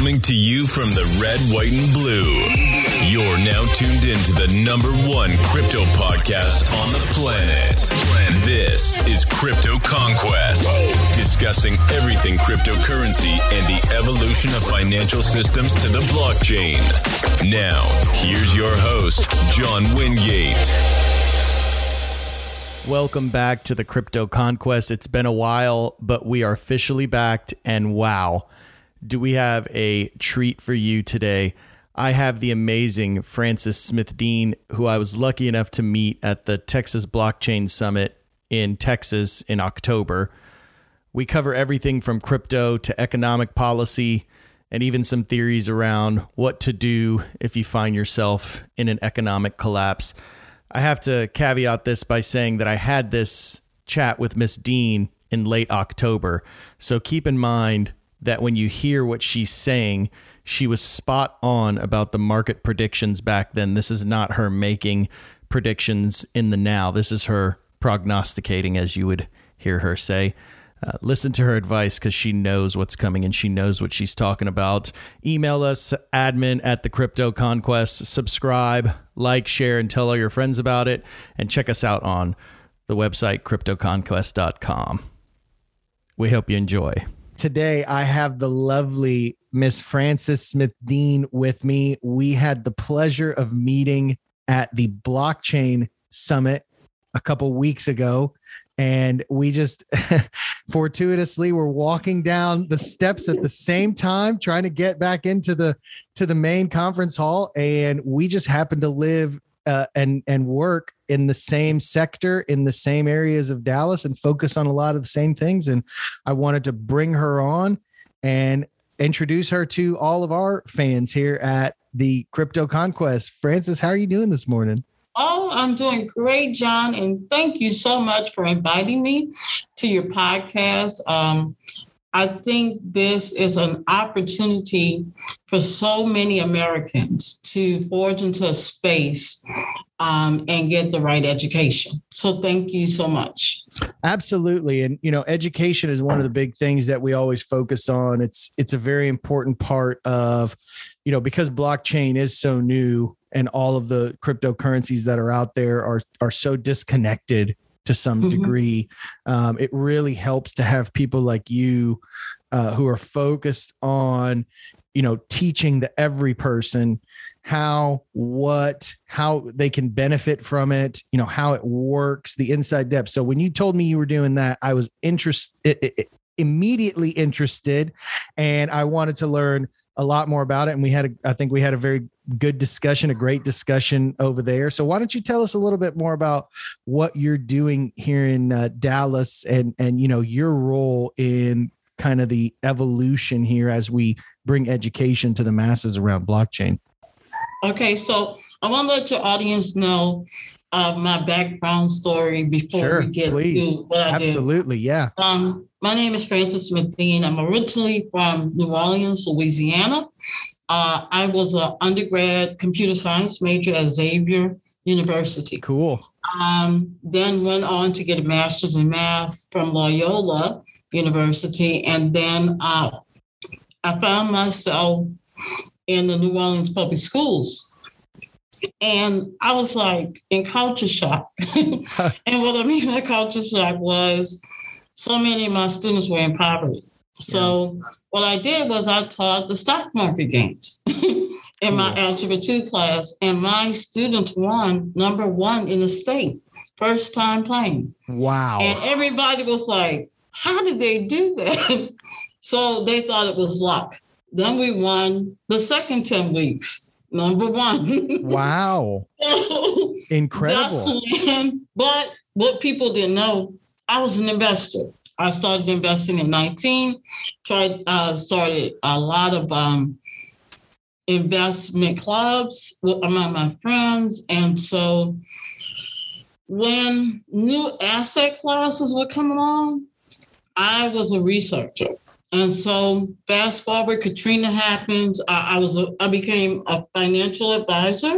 Coming to you from the red, white, and blue. You're now tuned in to the number one crypto podcast on the planet. This is Crypto Conquest, discussing everything cryptocurrency and the evolution of financial systems to the blockchain. Now, here's your host, John Wingate. Welcome back to the Crypto Conquest. It's been a while, but we are officially backed, and wow, do we have a treat for you today? I have the amazing Frances Smith Dean, who I was lucky enough to meet at the Texas Blockchain Summit in Texas in October. We cover everything from crypto to economic policy and even some theories around what to do if you find yourself in an economic collapse. I have to caveat this by saying that I had this chat with Miss Dean in late October. So keep in mind that when you hear what she's saying, she was spot on about the market predictions back then. This is not her making predictions in the now. This is her prognosticating, as you would hear her say. Uh, listen to her advice because she knows what's coming and she knows what she's talking about. Email us admin at the Crypto Conquest. Subscribe, like, share, and tell all your friends about it. And check us out on the website cryptoconquest.com. We hope you enjoy. Today, I have the lovely Miss Frances Smith Dean with me. We had the pleasure of meeting at the Blockchain Summit a couple weeks ago and we just fortuitously were walking down the steps at the same time trying to get back into the to the main conference hall and we just happened to live uh, and and work in the same sector in the same areas of Dallas and focus on a lot of the same things and I wanted to bring her on and introduce her to all of our fans here at the Crypto Conquest. Frances, how are you doing this morning? Oh, I'm doing great, John. And thank you so much for inviting me to your podcast. Um, I think this is an opportunity for so many Americans to forge into a space um, and get the right education. So thank you so much. Absolutely, and you know, education is one of the big things that we always focus on. It's it's a very important part of, you know, because blockchain is so new and all of the cryptocurrencies that are out there are are so disconnected to some mm-hmm. degree. Um, it really helps to have people like you uh, who are focused on, you know, teaching the every person how, what, how they can benefit from it, you know, how it works, the inside depth. So when you told me you were doing that, I was interested, immediately interested, and I wanted to learn a lot more about it. And we had, a, I think we had a very good discussion, a great discussion over there. So why don't you tell us a little bit more about what you're doing here in uh, Dallas and and you know your role in kind of the evolution here as we bring education to the masses around blockchain. Okay, so I want to let your audience know uh, my background story before sure, we get please. to what I Absolutely, do. Absolutely, yeah. Um, my name is Frances Smith I'm originally from New Orleans, Louisiana. Uh, I was an undergrad computer science major at Xavier University. Cool. Um, then went on to get a master's in math from Loyola University. And then uh, I found myself in the New Orleans public schools. And I was like in culture shock. and what I mean by culture shock was so many of my students were in poverty. So yeah. what I did was I taught the stock market games in my algebra two class, and my students won number one in the state, first time playing. Wow! And everybody was like, "How did they do that?" so they thought it was luck. Then we won the second ten weeks, number one. wow! Incredible. When, but what people didn't know, I was an investor. I started investing at 19, tried, uh, started a lot of um, investment clubs among my friends. And so when new asset classes would come along, I was a researcher. And so fast forward, Katrina happens. I, I was a, I became a financial advisor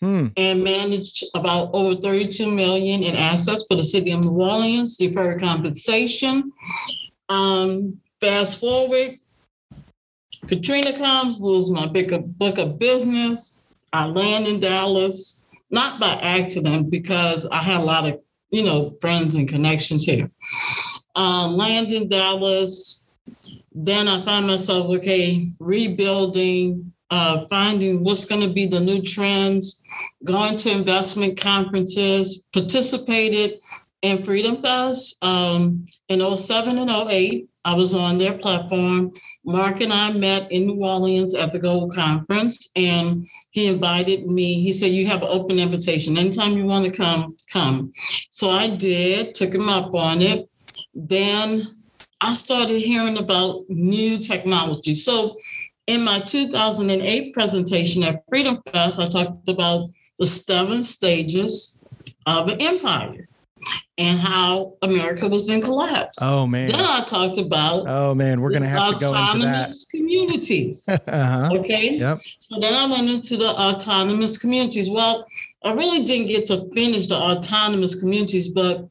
hmm. and managed about over 32 million in assets for the city of New Orleans, deferred compensation. Um, fast forward, Katrina comes, lose my big book of business. I land in Dallas, not by accident, because I had a lot of, you know, friends and connections here. Um, land in Dallas. Then I find myself, okay, rebuilding, uh, finding what's going to be the new trends, going to investment conferences, participated in Freedom Fest um, in 07 and 08. I was on their platform. Mark and I met in New Orleans at the Gold Conference, and he invited me. He said, You have an open invitation. Anytime you want to come, come. So I did, took him up on it. Then I started hearing about new technology. So in my 2008 presentation at Freedom Fest, I talked about the seven stages of an empire and how America was in collapse. Oh man. Then I talked about Oh man, we're gonna have to go into that. Autonomous communities. uh-huh. Okay. Yep. So then I went into the autonomous communities. Well, I really didn't get to finish the autonomous communities, but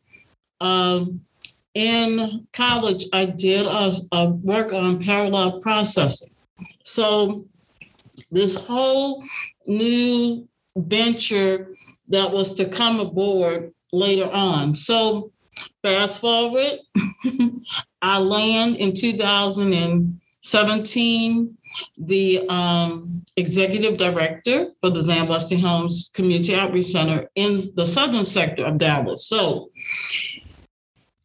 um, in college I did a, a work on parallel processing. So this whole new venture that was to come aboard later on. So fast forward, I land in 2017, the um, executive director for the Zan Holmes Community Outreach Center in the southern sector of Dallas. So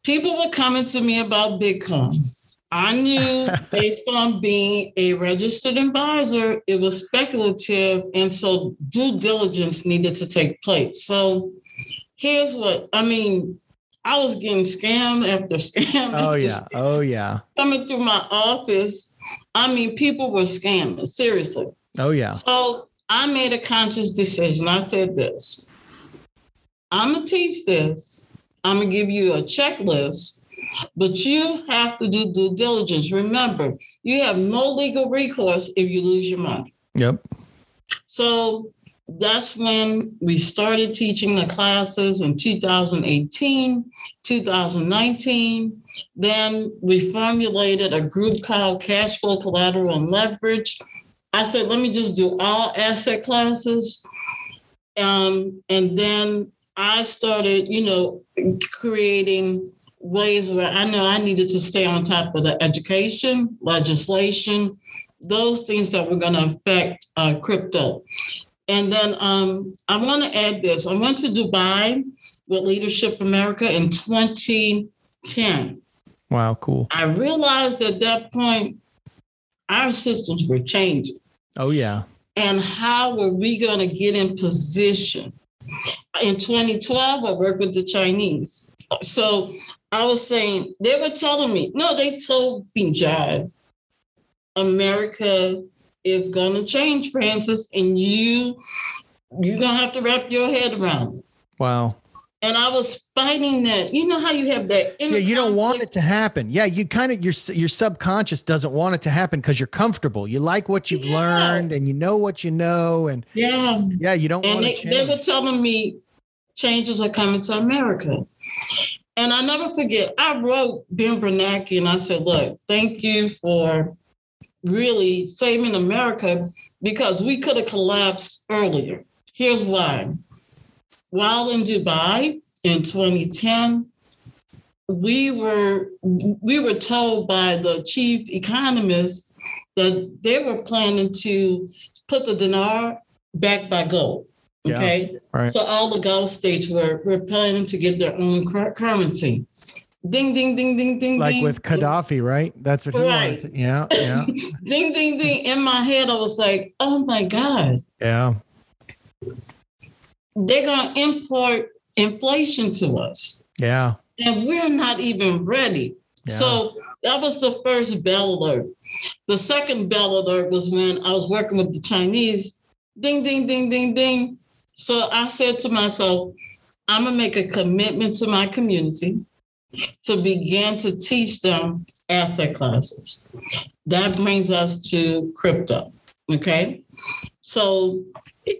people were coming to me about Bitcoin. I knew based on being a registered advisor, it was speculative. And so due diligence needed to take place. So here's what I mean. I was getting scam after scam. Oh after yeah. Scam. Oh yeah. Coming through my office. I mean, people were scamming, seriously. Oh yeah. So I made a conscious decision. I said this. I'm gonna teach this. I'm gonna give you a checklist, but you have to do due diligence. Remember, you have no legal recourse if you lose your money. Yep. So that's when we started teaching the classes in 2018, 2019. Then we formulated a group called Cash Flow Collateral and Leverage. I said, let me just do all asset classes. Um, and then I started, you know, creating ways where I know I needed to stay on top of the education, legislation, those things that were going to affect uh, crypto. And then um, I want to add this. I went to Dubai with Leadership America in 2010. Wow, cool. I realized at that point our systems were changing. Oh yeah. And how were we going to get in position? In 2012, I worked with the Chinese. So I was saying, they were telling me, no, they told me, Jai, America is going to change, Frances, and you you're going to have to wrap your head around it. Wow. And I was fighting that. You know how you have that. Yeah, you don't want it to happen. Yeah, you kind of your your subconscious doesn't want it to happen because you're comfortable. You like what you've yeah. learned, and you know what you know, and yeah, yeah, you don't. And they, they were telling me changes are coming to America. And I never forget, I wrote Ben Bernanke and I said, look, thank you for really saving America because we could have collapsed earlier. Here's why. While in Dubai in 2010, we were we were told by the chief economist that they were planning to put the dinar back by gold. Okay. Yeah, right. So all the Gulf states were, were planning to get their own currency. Ding, ding, ding, ding, ding. Like ding. with Gaddafi, right? That's what he right. wanted. To, yeah. Yeah. ding, ding, ding. In my head, I was like, oh my God. Yeah. They're going to import inflation to us. Yeah. And we're not even ready. Yeah. So that was the first bell alert. The second bell alert was when I was working with the Chinese. Ding, ding, ding, ding, ding. So I said to myself, I'm going to make a commitment to my community to begin to teach them asset classes. That brings us to crypto. Okay. So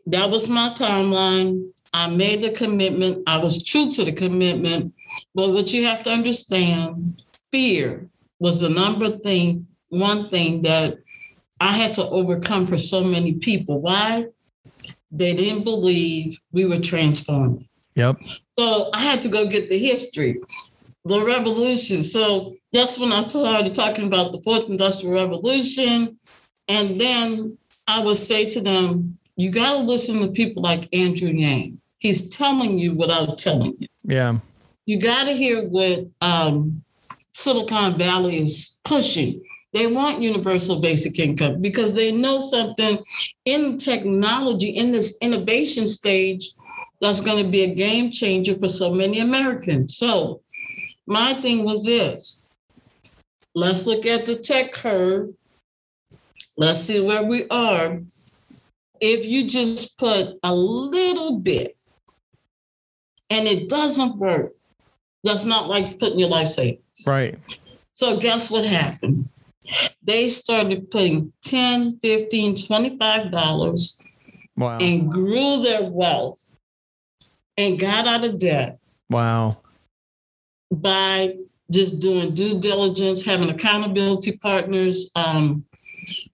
that was my timeline. I made the commitment. I was true to the commitment. But what you have to understand fear was the number thing, one thing that I had to overcome for so many people. Why? They didn't believe we were transforming. Yep. So I had to go get the history, the revolution. So that's when I started talking about the fourth industrial revolution. And then I would say to them, you got to listen to people like Andrew Yang. He's telling you without telling you. Yeah. You got to hear what um, Silicon Valley is pushing. They want universal basic income because they know something in technology, in this innovation stage, that's going to be a game changer for so many Americans. So, my thing was this let's look at the tech curve, let's see where we are. If you just put a little bit and it doesn't work, that's not like putting your life savings. Right. So guess what happened? They started putting 10, 15, 25 dollars Wow. and grew their wealth and got out of debt Wow. by just doing due diligence, having accountability partners, um,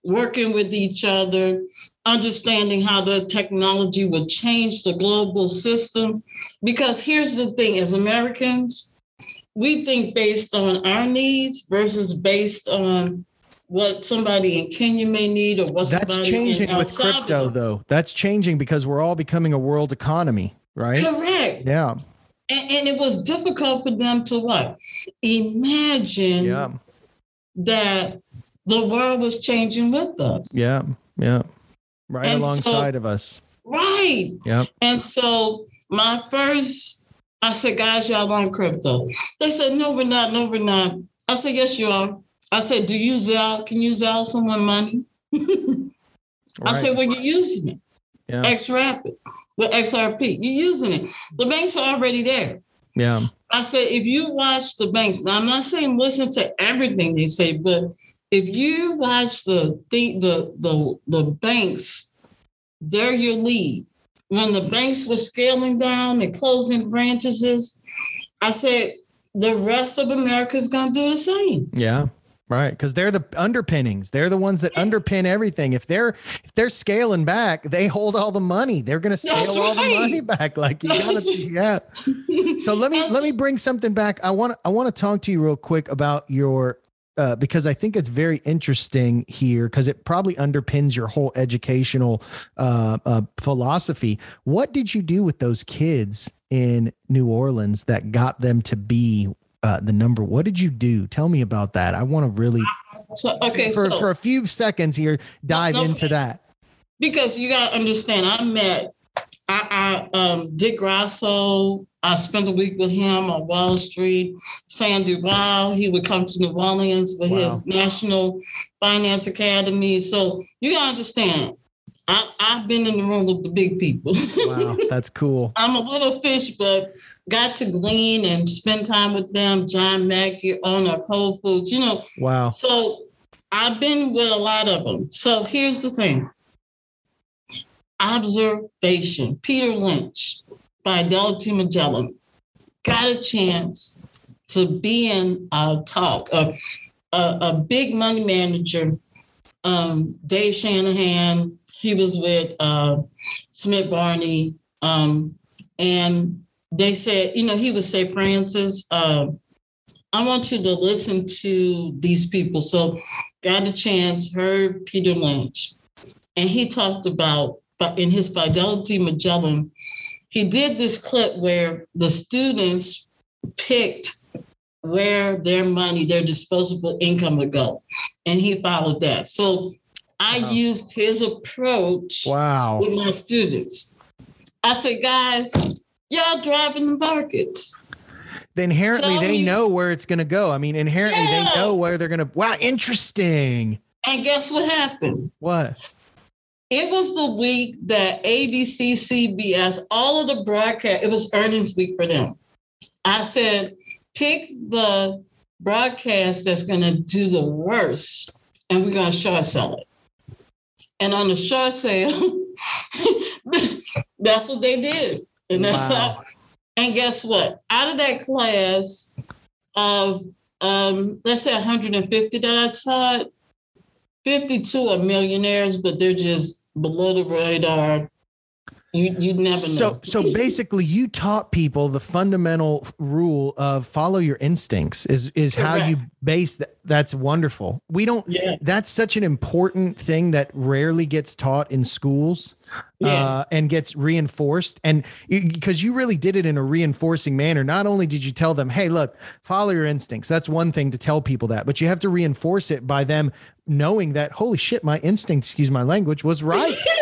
working with each other, understanding how the technology would change the global system. Because here's the thing as Americans, we think based on our needs versus based on what somebody in Kenya may need or what That's changing with crypto, though. That's changing because we're all becoming a world economy, right? Correct. Yeah. And, and it was difficult for them to what? Imagine Yeah. that the world was changing with us. Yeah. Yeah. Right And so- alongside of us. Right. Yeah. And so my first, I said, guys, y'all on crypto. They said, no, we're not. No, we're not. I said, yes, you are. I said, do you Zelle? Can you Zelle someone money? I Right. said, well, you're using it. yeah. xRapid with XRP. You're using it. The banks are already there. Yeah. I said, if you watch the banks, now I'm not saying listen to everything they say, but if you watch the the the the, the banks, they're your lead. When the banks were scaling down and closing branches, I said the rest of America is going to do the same. Yeah. Right. Because they're the underpinnings. They're the ones that underpin everything. If they're if they're scaling back, they hold all the money. They're gonna scale That's all the money back. Like you gotta yeah. So let me let me bring something back. I want I want to talk to you real quick about your uh, because I think it's very interesting here because it probably underpins your whole educational uh, uh, philosophy. What did you do with those kids in New Orleans that got them to be uh, the number? What did you do? Tell me about that. I want to really So okay, for so for a few seconds here dive no, into that. because you got to understand, I met I, I um, Dick Grasso. I spent a week with him on Wall Street. Sandy Wow, he would come to New Orleans with his National Finance Academy. So you got to understand, I, I've been in the room with the big people. Wow, that's cool. I'm a little fish, but got to glean and spend time with them. John Mackey, owner of Whole Foods, you know. Wow. So I've been with a lot of them. So here's the thing observation. Peter Lynch, Fidelity Magellan, got a chance to be in a talk. A, a, a big money manager, um, Dave Shanahan, he was with uh, Smith Barney, um, and they said, you know, he would say, Frances, uh, I want you to listen to these people. So, got a chance, heard Peter Lynch, and he talked about in his Fidelity Magellan. He did this clip where the students picked where their money, their disposable income would go, and he followed that. So, I Wow. used his approach Wow. with my students. I said, guys, y'all driving the markets. Inherently, Tell they me- know where it's going to go. I mean, inherently, Yeah. they know where they're going to. Wow, interesting. And guess what happened? What? It was the week that ABC, CBS, all of the broadcast, it was earnings week for them. I said, pick the broadcast that's going to do the worst, and we're going to short sell it. And on the short sale, that's what they did. And that's Wow. how, and guess what? Out of that class of, um, let's say 150 that I taught, 52 are millionaires, but they're just below the radar. Uh, You you never know. So so basically you taught people the fundamental rule of follow your instincts is is how you base that that's wonderful. We don't Yeah. that's such an important thing that rarely gets taught in schools. Yeah. Uh, and gets reinforced and because you really did it in a reinforcing manner not only did you tell them hey look follow your instincts that's one thing to tell people that but you have to reinforce it by them knowing that holy shit my instinct excuse my language was right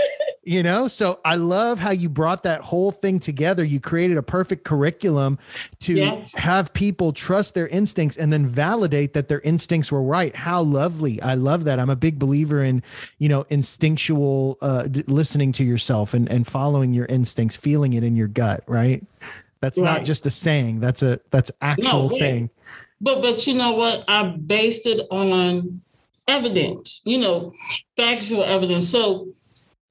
you know? So i love how you brought that whole thing together. You created a perfect curriculum to Yeah. have people trust their instincts and then validate that their instincts were right. How lovely. I love that. I'm a big believer in you know instinctual uh listening to yourself and and following your instincts feeling it in your gut right? That's not just a saying. That's a that's actual yeah. thing. But but you know what? I based it on evidence, you know, factual evidence. So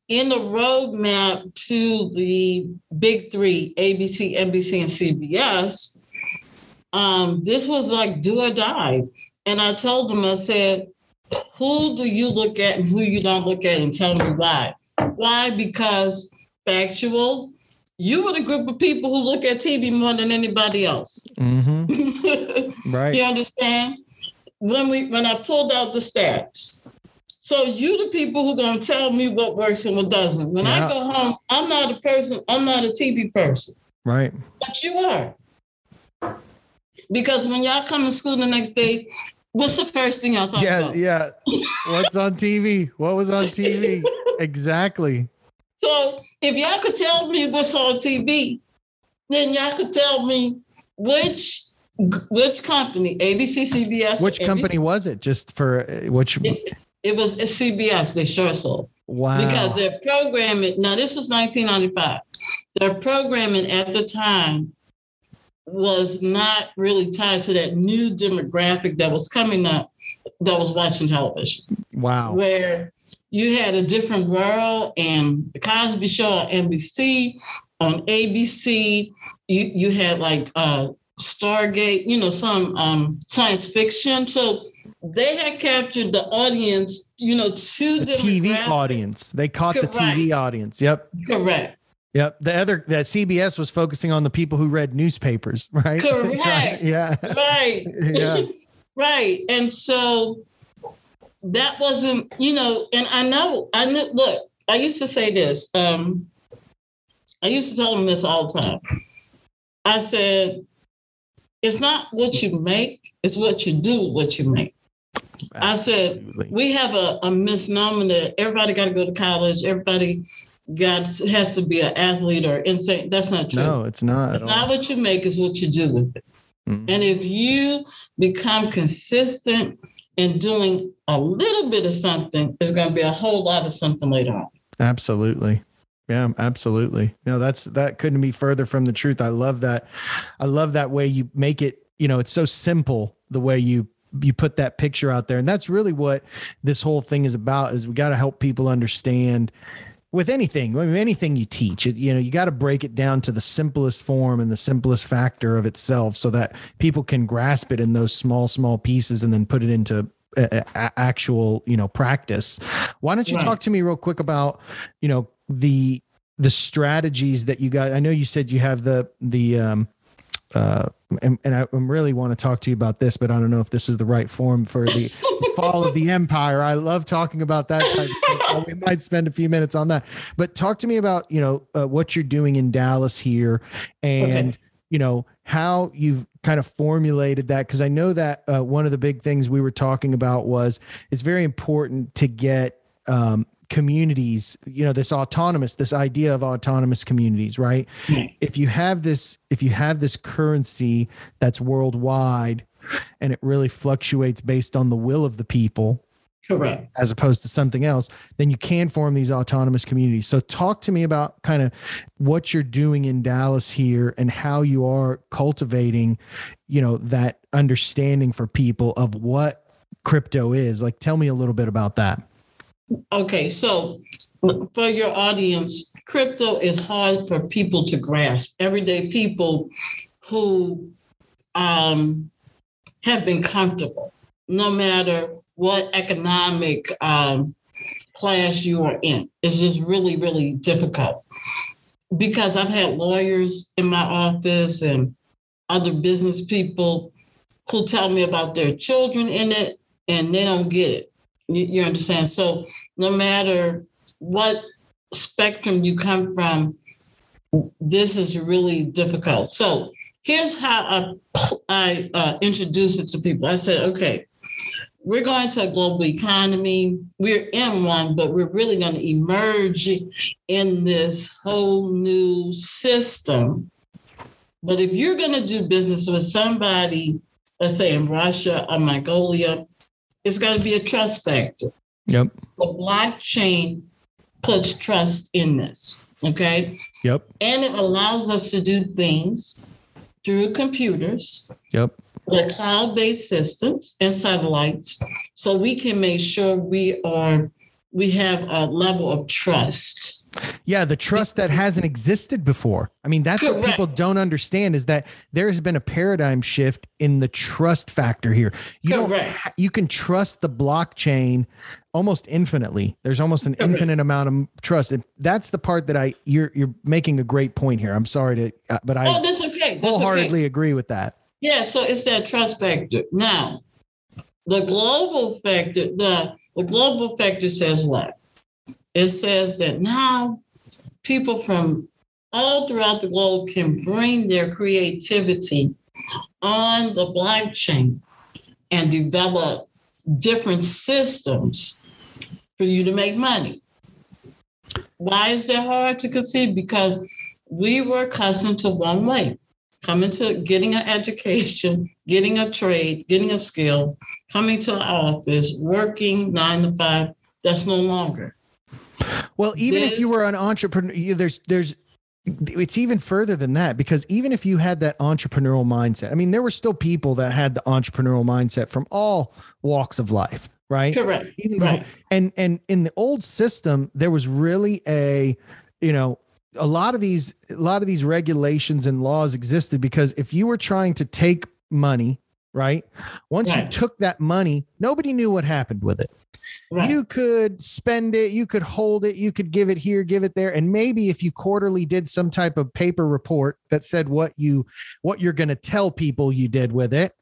in the roadmap to the big three, ABC, NBC, and CBS, um, this was like do or die. And I told them, I said, who do you look at and who you don't look at and tell me why? Why? Because factual, you were the group of people who look at TV more than anybody else. hmm right You understand? When we when I pulled out the stats. So you the people who gonna tell me what works and what doesn't. When Yeah. I go home, I'm not a person, I'm not a TV person. right But you are. Because when y'all come to school the next day, what's the first thing y'all talk yeah about? yeah yeah. what's on tv what was on tv exactly So if y'all could tell me what's on TV, then y'all could tell me which which company, ABC, CBS, which company was it just for uh, which It was CBS. They sure sold. wow. Because their programming now this was 1995 their programming at the time was not really tied to that new demographic that was coming up that was watching television. Wow. Where you had a different world and the cosby show on nbc on abc you, you had like uh stargate you know some um science fiction. So they had captured the audience you know to the TV audience. They caught the TV audience. Yep. correct Yep. The other that CBS was focusing on the people who read newspapers, right? Correct. Right. Yeah. right Yeah. right and so that wasn't you know and i know i knew look i used to say this um i used to tell them this all the time i said it's not what you make it's what you do with what you make i said Absolutely. we have a, a misnomer that everybody got to go to college everybody got has to be an athlete or insane that's not true No, it's not. it's not all. what you make it's what you do with it Mhm. and if you become consistent in doing a little bit of something, there's going to be a whole lot of something later on. Absolutely. Yeah, absolutely. No, that's that couldn't be further from the truth. I love that. I love that way you make it, you know, it's so simple the way you you put that picture out there. And that's really what this whole thing is about is we got to help people understand with anything, I mean, anything you teach, it, you know, you got to break it down to the simplest form and the simplest factor of itself so that people can grasp it in those small, small pieces and then put it into actual, you know, practice. Why don't you Right. talk to me real quick about, you know, the, the strategies that you got. I know you said you have the, the, um, uh, and, and I really want to talk to you about this, but I don't know if this is the right form for the fall of the empire. I love talking about that type of stuff. so we might spend a few minutes on that. But talk to me about you know uh, what you're doing in Dallas here, and Okay. you know how you've kind of formulated that because I know that uh, one of the big things we were talking about was it's very important to get um, communities you know this autonomous this idea of autonomous communities right? Mm-hmm. If you have this if you have this currency that's worldwide and it really fluctuates based on the will of the people Correct. as opposed to something else then you can form these autonomous communities. So talk to me about kind of what you're doing in Dallas here and how you are cultivating you know that understanding for people of what crypto is. Like tell me a little bit about that Okay, so for your audience, crypto is hard for people to grasp. Everyday people who um, have been comfortable. no matter what economic um, class you are in. It's just really, really difficult because I've had lawyers in my office and other business people who tell me about their children in it and they don't get it. You, you understand? So no matter what spectrum you come from, this is really difficult. So here's how I, I uh, introduce it to people. I said, okay, we're going to a global economy. We're in one, but we're really going to emerge in this whole new system. But if you're going to do business with somebody, let's say in Russia or Mongolia, it's going to be a trust factor. Yep. The blockchain puts trust in this. Okay. Yep. And it allows us to do things through computers. Yep the cloud-based systems and satellites so we can make sure we are we have a level of trust yeah the trust that hasn't existed before i mean that's Correct. what people don't understand is that there has been a paradigm shift in the trust factor here you Correct. you can trust the blockchain almost infinitely there's almost an Correct. infinite amount of trust and that's the part that i you're you're making a great point here i'm sorry to uh, but i oh, that's okay. That's wholeheartedly okay. agree with that yeah, so it's that trust factor. Now, the global factor, the, the global factor says what? It says that now people from all throughout the globe can bring their creativity on the blockchain and develop different systems for you to make money. Why is that hard to conceive? Because we were accustomed to one way coming to getting an education, getting a trade, getting a skill, coming to the office, working nine to five. That's no longer. Well, even this, if you were an entrepreneur, there's there's it's even further than that because even if you had that entrepreneurial mindset, I mean, there were still people that had the entrepreneurial mindset from all walks of life, right? Correct. Even right. and and in the old system, there was really a you know a lot of these a lot of these regulations and laws existed because if you were trying to take money right once you took that money nobody knew what happened with it right. you could spend it you could hold it you could give it here give it there and maybe if you quarterly did some type of paper report that said what you what you're going to tell people you did with it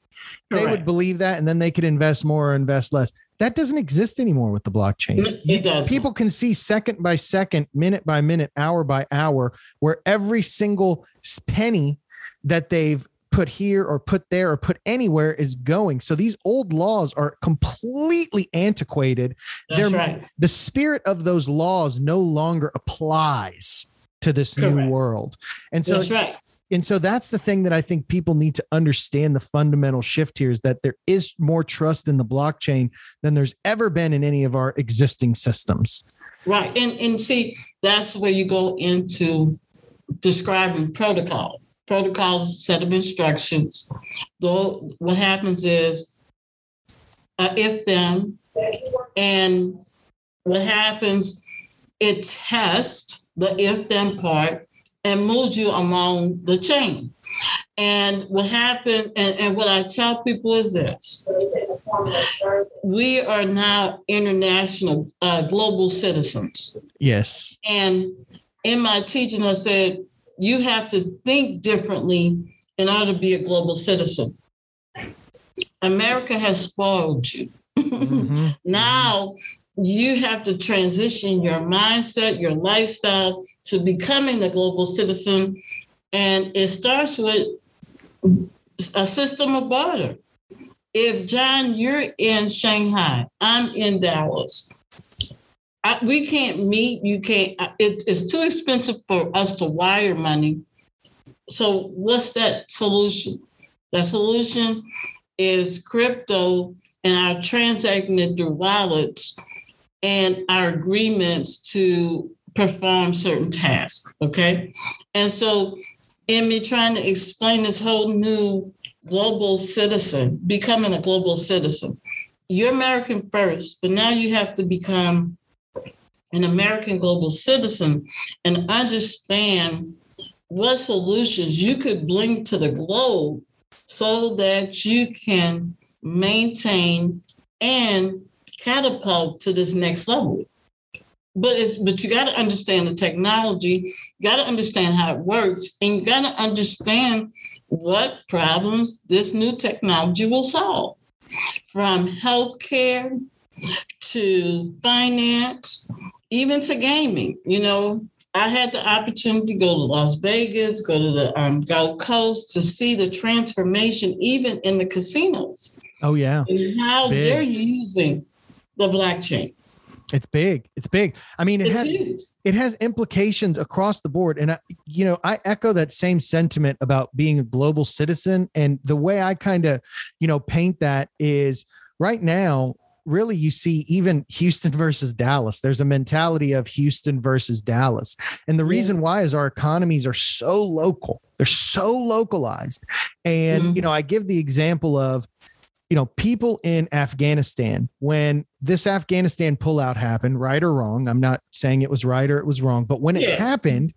Correct. they would believe that and then they could invest more or invest less that doesn't exist anymore with the blockchain. It does. People can see second by second, minute by minute, hour by hour, where every single penny that they've put here or put there or put anywhere is going. So these old laws are completely antiquated. That's They're, right. The spirit of those laws no longer applies to this Correct. new world. And so That's right and so that's the thing that I think people need to understand the fundamental shift here is that there is more trust in the blockchain than there's ever been in any of our existing systems. Right. And and see, that's where you go into describing protocol. Protocols, set of instructions. Though what happens is uh, if then and what happens, it tests the if then part and moves you along the chain. And what happened, and, and what I tell people is this we are now international, uh, global citizens. Yes. And in my teaching, I said, you have to think differently in order to be a global citizen. America has spoiled you. Mm-hmm. now you have to transition your mindset, your lifestyle to becoming a global citizen. And it starts with a system of barter. If John, you're in Shanghai, I'm in Dallas. I, we can't meet. You can't. Uh, it, it's too expensive for us to wire money. So what's that solution? That solution is crypto, and our transacting it through wallets and our agreements to perform certain tasks. Okay. And so, in me trying to explain this whole new global citizen, becoming a global citizen, you're American first, but now you have to become an American global citizen and understand what solutions you could bring to the globe so that you can maintain, and catapult to this next level. But it's but you got to understand the technology, you got to understand how it works, and you got to understand what problems this new technology will solve. From healthcare to finance, even to gaming. You know, I had the opportunity to go to Las Vegas, go to the um, Gold Coast to see the transformation, even in the casinos. Oh yeah, and how big. they're using the blockchain. It's big. It's big. I mean, it it's has huge. it has implications across the board, and I, you know, I echo that same sentiment about being a global citizen. And the way I kind of, you know, paint that is right now really you see even Houston versus Dallas. There's a mentality of Houston versus Dallas. And the reason yeah. why is our economies are so local. They're so localized. And mm-hmm. you know, I give the example of you know, people in Afghanistan, when this Afghanistan pullout happened, right or wrong, I'm not saying it was right or it was wrong, but when yeah. it happened,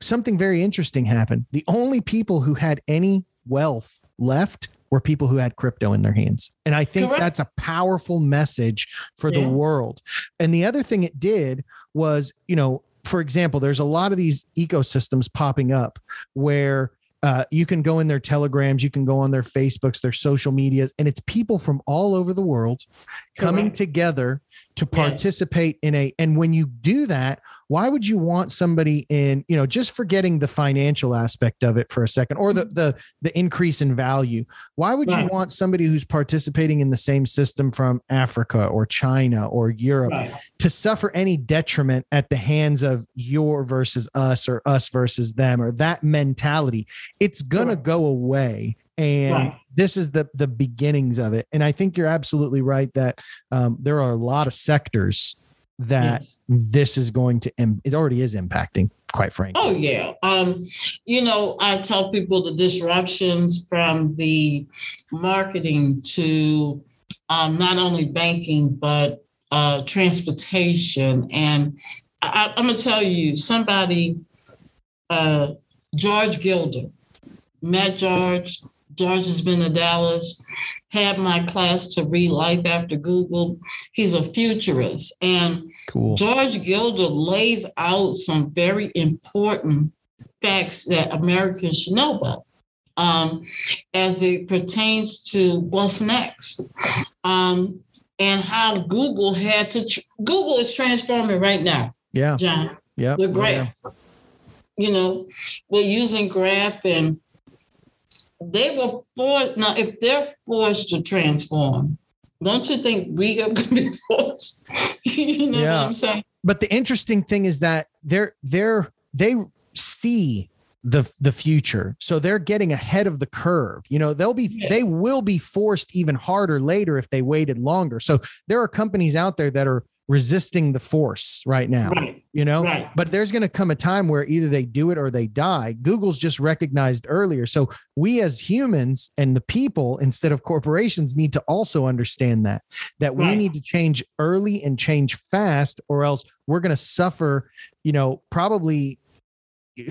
something very interesting happened. The only people who had any wealth left were people who had crypto in their hands. And I think Correct. that's a powerful message for yeah. the world. And the other thing it did was, you know, for example, there's a lot of these ecosystems popping up where uh, you can go in their telegrams, you can go on their Facebooks, their social medias, and it's people from all over the world coming together to participate yes. in a. And when you do that, why would you want somebody in you know just forgetting the financial aspect of it for a second or the the the increase in value why would right. you want somebody who's participating in the same system from africa or china or europe right. to suffer any detriment at the hands of your versus us or us versus them or that mentality it's gonna right. go away and this is the the beginnings of it and i think you're absolutely right that um, there are a lot of sectors that yes. this is going to it already is impacting quite frankly. Oh yeah. Um you know i tell people the disruptions from the marketing to um, not only banking but uh, transportation. And I, i'm going to tell you somebody uh, george gilder met george george has been to dallas had my class to read Life After Google. He's a futurist. And cool. George Gilder lays out some very important facts that Americans should know about um, as it pertains to what's next. Um, and how Google had to, tr- Google is transforming right now. Yeah. John. Yeah. The Graph. Yeah. You know, we're using Graph and they were forced. Now, if they're forced to transform, don't you think we are going to be forced? you know yeah. what I'm saying? But the interesting thing is that they're they're they see the the future so they're getting ahead of the curve you know they'll be yeah. they will be forced even harder later if they waited longer so there are companies out there that are resisting the force right now right. you know right. but there's going to come a time where either they do it or they die google's just recognized earlier so we as humans and the people instead of corporations need to also understand that that we need to change early and change fast or else we're going to suffer you know probably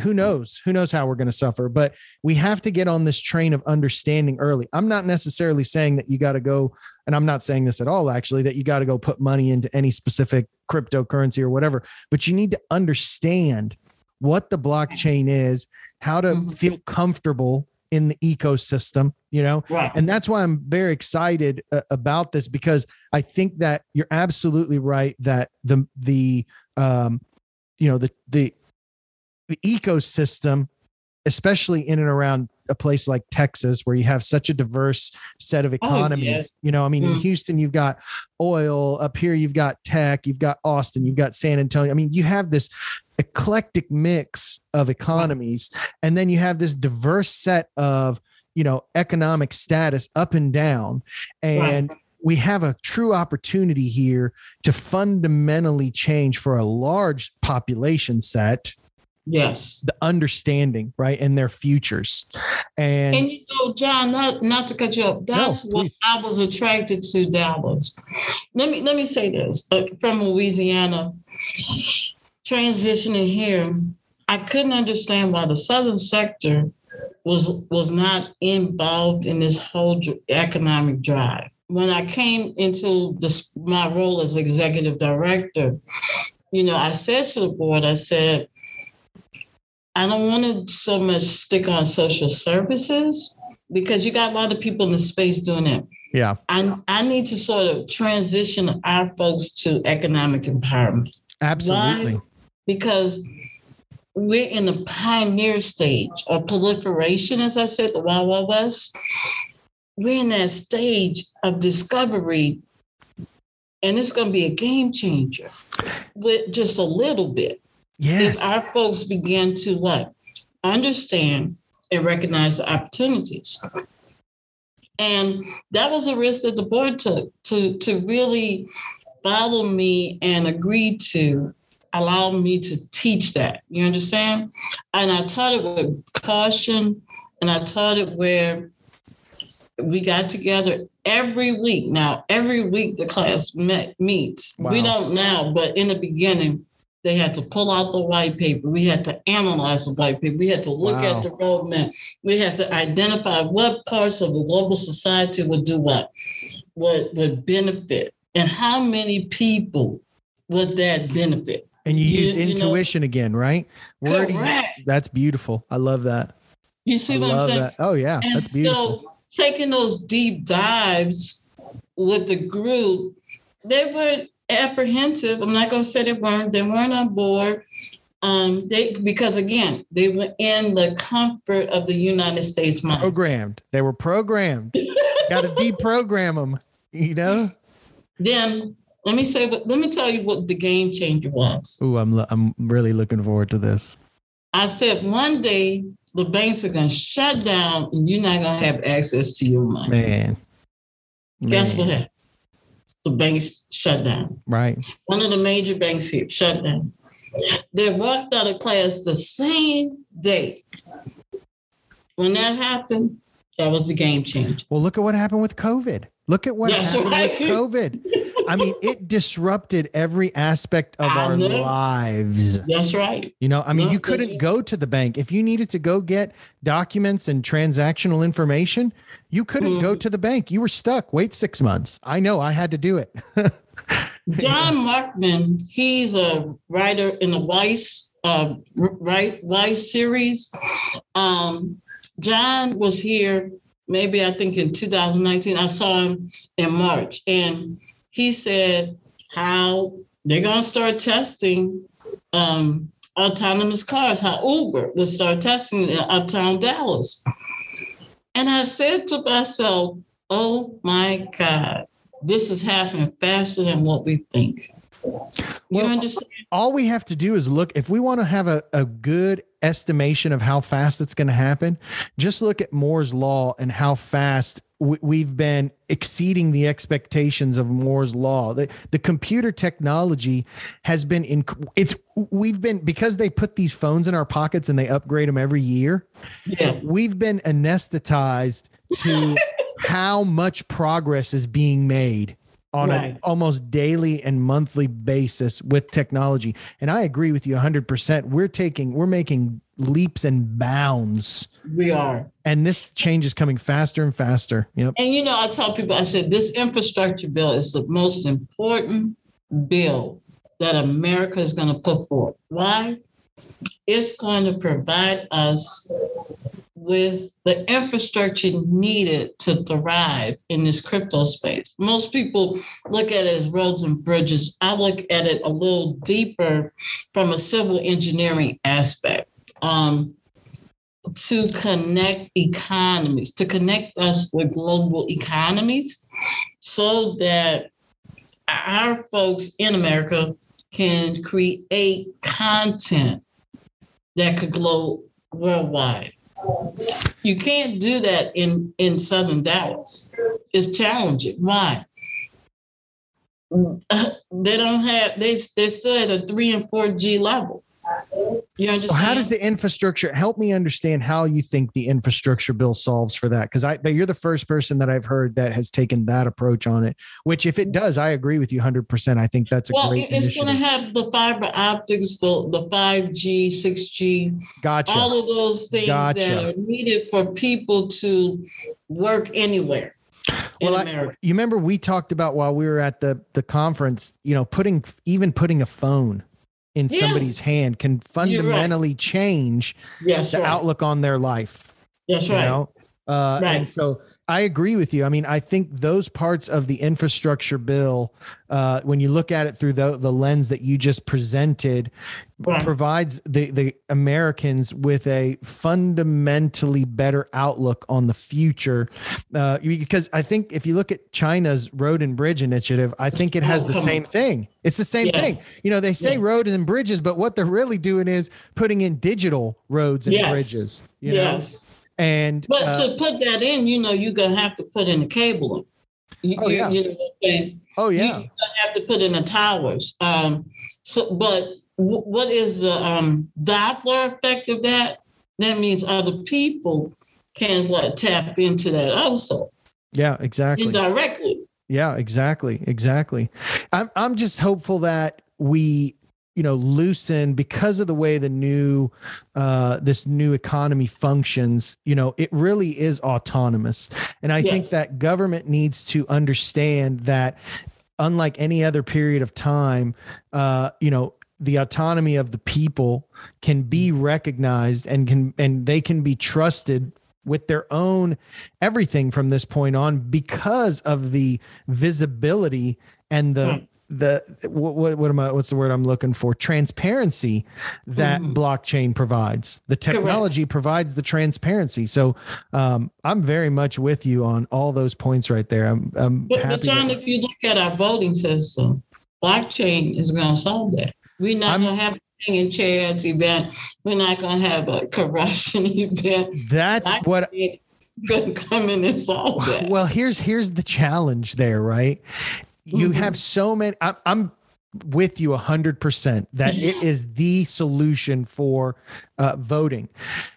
who knows who knows how we're going to suffer but we have to get on this train of understanding early i'm not necessarily saying that you got to go and i'm not saying this at all actually that you got to go put money into any specific cryptocurrency or whatever but you need to understand what the blockchain is how to mm-hmm. feel comfortable in the ecosystem you know right. and that's why i'm very excited uh, about this because i think that you're absolutely right that the the um you know the the the ecosystem, especially in and around a place like Texas, where you have such a diverse set of economies. Oh, yeah. You know, I mean, mm. in Houston, you've got oil. Up here, you've got tech. You've got Austin. You've got San Antonio. I mean, you have this eclectic mix of economies, and then you have this diverse set of you know economic status up and down, and. We have a true opportunity here to fundamentally change for a large population set Yes. The understanding, right? And their futures. And, and you know, John, not not to cut you off, that's no, what I was attracted to Dallas. Let me let me say this. Uh, from Louisiana, transitioning here, I couldn't understand why the southern sector was was not involved in this whole economic drive. When I came into this my role as executive director, you know, I said to the board, I said, I don't want to so much stick on social services because you got a lot of people in the space doing it. Yeah. I, I need to sort of transition our folks to economic empowerment Absolutely. Why? because we're in the pioneer stage of proliferation, as I said, the Wild Wild West. We're in that stage of discovery, and it's going to be a game changer with just a little bit. Yes. If our folks begin to what? Understand and recognize the opportunities. And that was a risk that the board took to, to really follow me and agree to allow me to teach that. You understand? And I taught it with caution and I taught it where we got together every week. Now, every week the class met, meets. Wow. We don't now, but in the beginning, they had to pull out the white paper. We had to analyze the white paper. We had to look Wow. at the roadmap. We had to identify what parts of the global society would do what, what would benefit, and how many people would that benefit. and you, you- used you know- intuition again, right? Where do you- Correct. that's beautiful. I love that. You see I what I'm saying? that. Oh yeah, And that's beautiful. so taking those deep dives with the group, they were apprehensive. I'm not going to say they weren't. They weren't on board. Um, they because again, they were in the comfort of the United States mind. programmed. They were programmed. Got to deprogram them. You know. Then let me say, let me tell you what the game changer was. Ooh, I'm lo- I'm really looking forward to this. I said one day the banks are going to shut down and you're not going to have access to your money. Man. Guess Man. what happened? The banks shut down. Right. one of the major banks here shut down. They walked out of class the same day. When that happened, that was the game changer. Well, look at what happened with COVID. Look at what That's happened right. with COVID. I mean, it disrupted every aspect of I our know. lives. That's right. You know, I mean, No, you couldn't go to the bank. If you needed to go get documents and transactional information, you couldn't go Mhm. to the bank. You were stuck. Wait six months. I know I had to do it. John Markman, he's a writer in the Weiss, uh, right Weiss series. Um, John was here maybe I think in 2019. I saw him in March, and he said how they're going to start testing um, autonomous cars. How Uber will start testing in uptown Dallas. And I said to myself, "Oh my God." This is happening faster than what we think. You Well, understand? all we have to do is look if we want to have a, a good estimation of how fast it's going to happen. Just look at moore's law and how fast we, we've been exceeding the expectations of moore's law. The, the computer technology has been in it's we've been because they put these phones in our pockets and they upgrade them every year Yeah. we've been anesthetized to how much progress is being made on Right. an almost daily and monthly basis with technology. And I agree with you 100%. We're taking, we're making leaps and bounds. We are. And this change is coming faster and faster. Yep. And you know, I tell people, I said, this infrastructure bill is the most important bill that America is going to put forth. Why? It's going to provide us with the infrastructure needed to thrive in this crypto space. Most people look at it as roads and bridges. I look at it a little deeper from a civil engineering aspect. Um, to connect economies, to connect us with global economies so that our folks in America can create content that could glow worldwide. You can't do that in, in Southern Dallas. It's challenging. Why? They don't have, they, they're still at a three and four G level. So how does the infrastructure help me understand how you think the infrastructure bill solves for that? Because I you're the first person that I've heard that has taken that approach on it. Which, if it does, I agree with you 100. percent I think that's a well, great. it's going to have the fiber optics, the the five G, six G, gotcha. all of those things Gotcha. that are needed for people to work anywhere Well, in I- America. you remember we talked about while we were at the the conference. You know, putting even putting a phone in Yes. somebody's hand can fundamentally change Yes, the right. outlook on their life. That's you right. know? Uh, And Right. so I agree with you. I mean, I think those parts of the infrastructure bill, uh, when you look at it through the, the lens that you just presented, Right. provides the, the Americans with a fundamentally better outlook on the future. Uh, because I think if you look at China's road and bridge initiative, I think it has the same thing. It's the same Yes. thing. You know, they say Yes. road and bridges, but what they're really doing is putting in digital roads and Yes. bridges. You know? And But uh, to put that in, you know, you're going to have to put in the cable. You, Oh, yeah. you know what I'm oh yeah, to have to put in the towers. Um, so, but w- what is the um, Doppler effect of that? That means other people can what tap into that also yeah, exactly. indirectly. Yeah, exactly, exactly. I'm I'm just hopeful that we, you know, loosen because of the way the new, uh, this new economy functions. You know, it really is autonomous, and I think that government needs to understand that, unlike any other period of time, uh, you know. The autonomy of the people can be recognized and can and they can be trusted with their own everything from this point on because of the visibility and the Hmm. The what, what what am I what's the word I'm looking for transparency that Mhm. blockchain provides the technology provides the transparency so um I'm very much with you on all those points right there I'm I'm But, happy but John, if you look at our voting system, blockchain is going to solve that. We're not going to have a hanging chads event. We're not going to have a corruption event. that's what going to come in and solve that. well here's here's the challenge there right you Mhm. have so many I, i'm with you 100% that it is the solution for uh, voting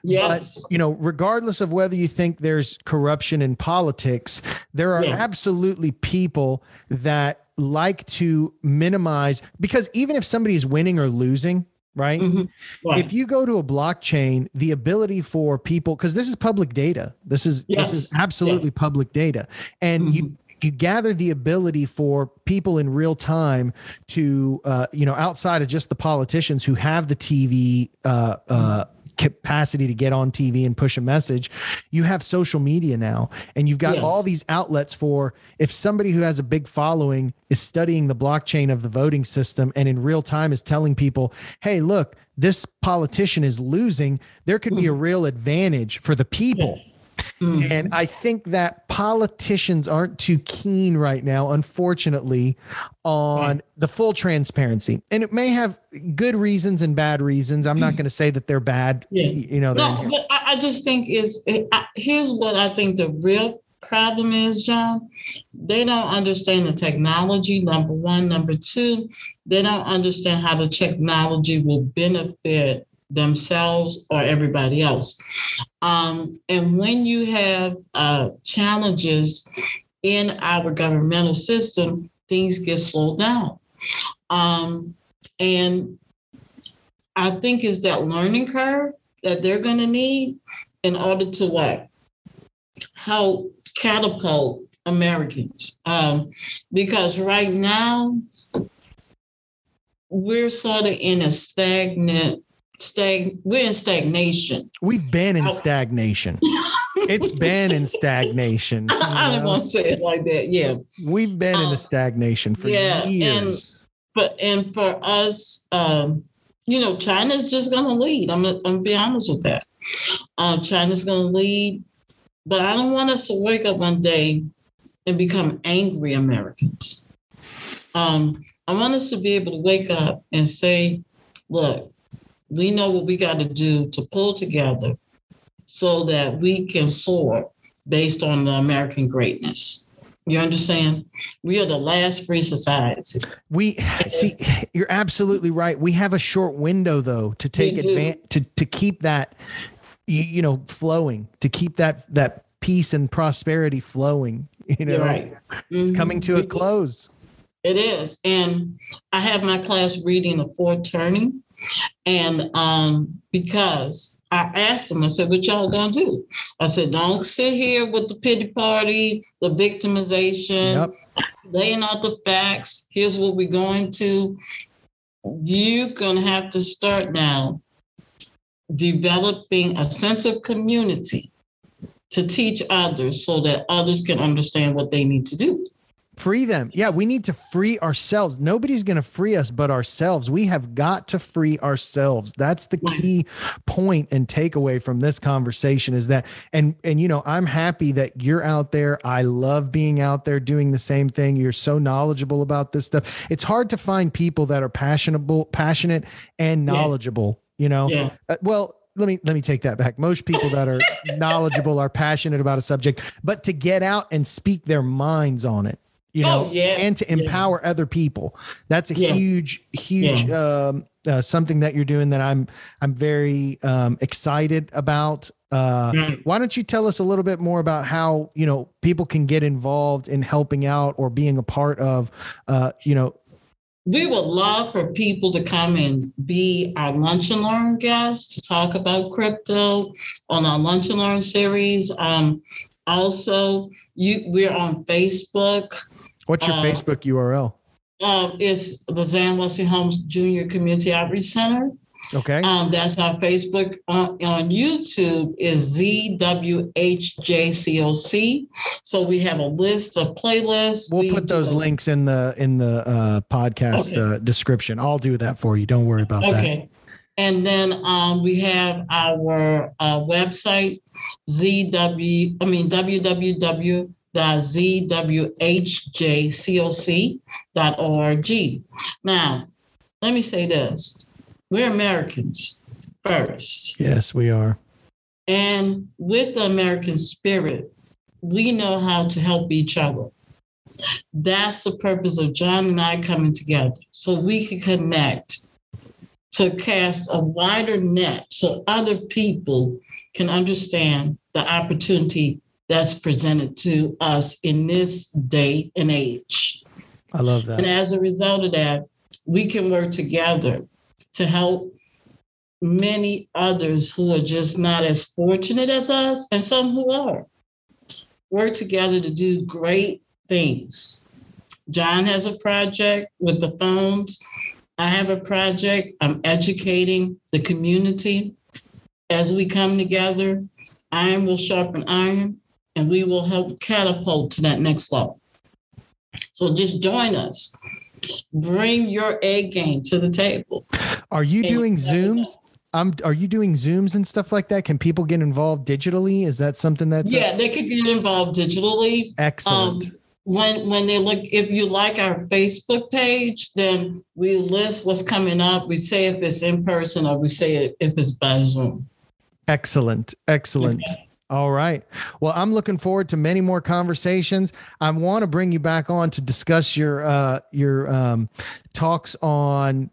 yes. but you know regardless of whether you think there's corruption in politics there are Yeah. absolutely people that like to minimize because even if somebody is winning or losing right Mhm. Right. if you go to a blockchain the ability for people because this is public data this is this is absolutely Yes. public data and you Mhm. You gather the ability for people in real time to uh, you know outside of just the politicians who have the tv uh, uh, capacity to get on tv and push a message you have social media now. And you've got Yes. all these outlets for if somebody who has a big following is studying the blockchain of the voting system and in real time is telling people hey look this politician is losing there could be a real advantage for the people Mhm. and I think that politicians aren't too keen right now, unfortunately, on the full transparency. And it may have good reasons and bad reasons. I'm not going to say that they're bad. Yeah. You know, No, but I, I just think is here's what I think the real problem is, John. They don't understand the technology. Number one, number two, they don't understand how the technology will benefit themselves or everybody else. Um, and when you have uh, challenges in our governmental system, things get slowed down. Um, and I think is that learning curve that they're going to need in order to what help catapult Americans. Um, because right now we're sort of in a stagnant stag we're in stagnation. we've been in stagnation. it's been in stagnation. you I don't want to say it like that. Yeah. We've been in Um, a stagnation for yeah, and- years. But and for us, um, you know, China's just going to lead. I'm gonna, I'm gonna be honest with that. Uh, China's going to lead, but I don't want us to wake up one day and become angry Americans. Um, I want us to be able to wake up and say, "Look, we know what we got to do to pull together, so that we can soar based on the American greatness." You understand? We are the last free society. We see you're absolutely right. We have a short window though to take advantage to to keep that you, know flowing, to keep that that peace and prosperity flowing. You know, right. it's mm-hmm. coming to a close. It is. And I have my class reading the fourth turning. And um, because I asked them, I said, what y'all gonna do? I said, don't sit here with the pity party, the victimization, yep. laying out the facts. Here's what we're going to. You're gonna have to start now developing a sense of community to teach others so that others can understand what they need to do. Free them. Yeah, we need to free ourselves. Nobody's going to free us but ourselves. We have got to free ourselves. That's the key point and takeaway from this conversation is that and and you know, I'm happy that you're out there. I love being out there doing the same thing. You're so knowledgeable about this stuff. It's hard to find people that are passionate passionate and knowledgeable, yeah. you know. Yeah. Uh, well, let me let me take that back. Most people that are knowledgeable are passionate about a subject, but to get out and speak their minds on it you oh, know, oh, yeah. and to empower yeah. other people. That's a yeah. huge, huge um, uh, something that you're doing that I'm I'm very um, excited about. Uh, why don't you tell us a little bit more about how you know people can get involved in helping out or being a part of, uh, you know. We would love for people to come and be our lunch and learn guests to talk about crypto on our lunch and learn series. Um, also, you we're on Facebook. What's your uh, Facebook URL? Uh, it's the Zan Wesley Holmes Junior Community Outreach Center. Okay. Um, that's our Facebook. Uh, on YouTube is ZWHJCOC. So we have a list of playlists. We'll we put those links in the in the uh, podcast okay. uh, description. I'll do that for you. Don't worry about okay. that. Okay. And then um, we have our uh, website, ZW, I mean, www.zwhjcoc.org. Now, let me say this we're Americans first. Yes, we are. And with the American spirit, we know how to help each other. That's the purpose of John and I coming together so we can connect to cast a wider net so other people can understand the opportunity that's presented to us in this day and age. I love that. And as a result of that, we can work together to help many others who are just not as fortunate as us and some who are. Work together to do great things. John has a project with the phones I have a project. I'm educating the community. As we come together, iron will sharpen iron, and we will help catapult to that next level. So just join us. Bring your A game to the table. Are you and doing Zooms? Um, are you doing Zooms and stuff like that? Can people get involved digitally? Is that something that's yeah, they could get involved digitally. Excellent. Um, when when they look if you like our facebook page then we list what's coming up we say if it's in person or we say it if it's by zoom excellent excellent okay. All right. Well, I'm looking forward to many more conversations. I want to bring you back on to discuss your uh, your um, talks on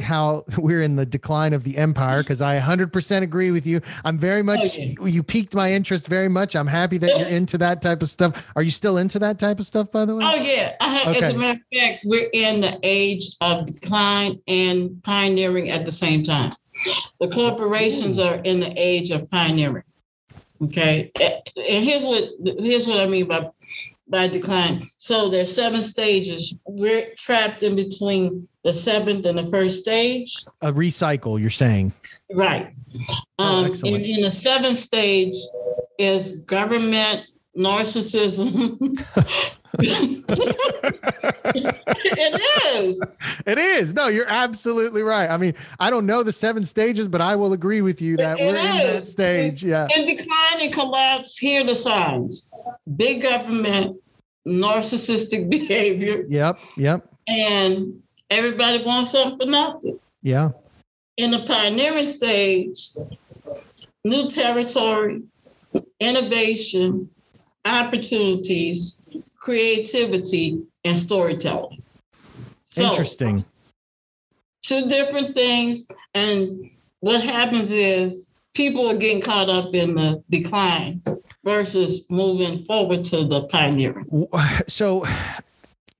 how we're in the decline of the empire because I 100% agree with you. I'm very much okay. you piqued my interest very much. I'm happy that you're into that type of stuff. Are you still into that type of stuff by the way? Oh yeah. Have, okay. As a matter of fact, we're in the age of decline and pioneering at the same time. The corporations are in the age of pioneering. Okay. And here's what here's what I mean by by decline. So there's seven stages. We're trapped in between the seventh and the first stage. A recycle, you're saying. Right. Oh, um, in, in the seventh stage is government narcissism. it is. It is. No, you're absolutely right. I mean, I don't know the seven stages, but I will agree with you that it we're is. in that stage. Yeah. In decline and collapse, here are the signs big government, narcissistic behavior. Yep. Yep. And everybody wants something for nothing. Yeah. In the pioneering stage, new territory, innovation, opportunities, creativity, and storytelling. So, Interesting. Two different things. And what happens is people are getting caught up in the decline versus moving forward to the pioneering. So,